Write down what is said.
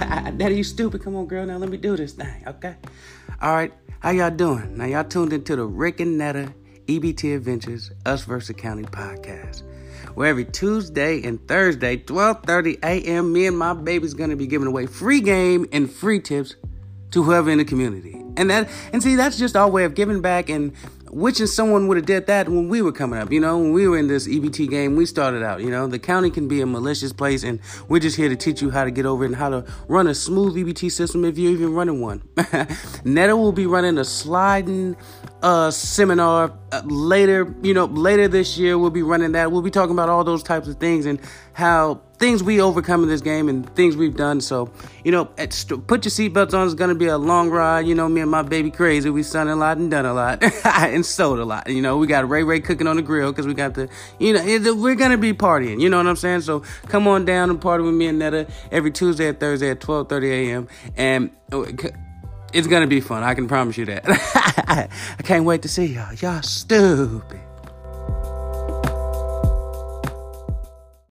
Daddy, you stupid. Come on, girl. Now let me do this thing, okay? All right. How y'all doing? Now y'all tuned into the Rick and Netta EBT Adventures Us vs. County podcast. Where every Tuesday and Thursday, 12:30 a.m., me and my baby's gonna be giving away free game and free tips to whoever in the community. And that and see that's just our way of giving back and wishing someone would have did that when we were coming up. You know, when we were in this EBT game, we started out. You know, the county can be a malicious place, and we're just here to teach you how to get over it and how to run a smooth EBT system if you're even running one. Netta will be running a sliding seminar uh, later. You know, later this year we'll be running that. We'll be talking about all those types of things and how things we overcome in this game and things we've done. So, you know, st- put your seatbelts on. It's going to be a long ride. You know, me and my baby crazy. We sun a lot and done a lot and sold a lot. You know, we got Ray Ray cooking on the grill because we got the, you know, it, we're going to be partying. You know what I'm saying? So come on down and party with me and Netta every Tuesday and Thursday at 12:30 a.m. And uh, it's to be fun. I can promise you that. I can't wait to see y'all. Y'all stupid.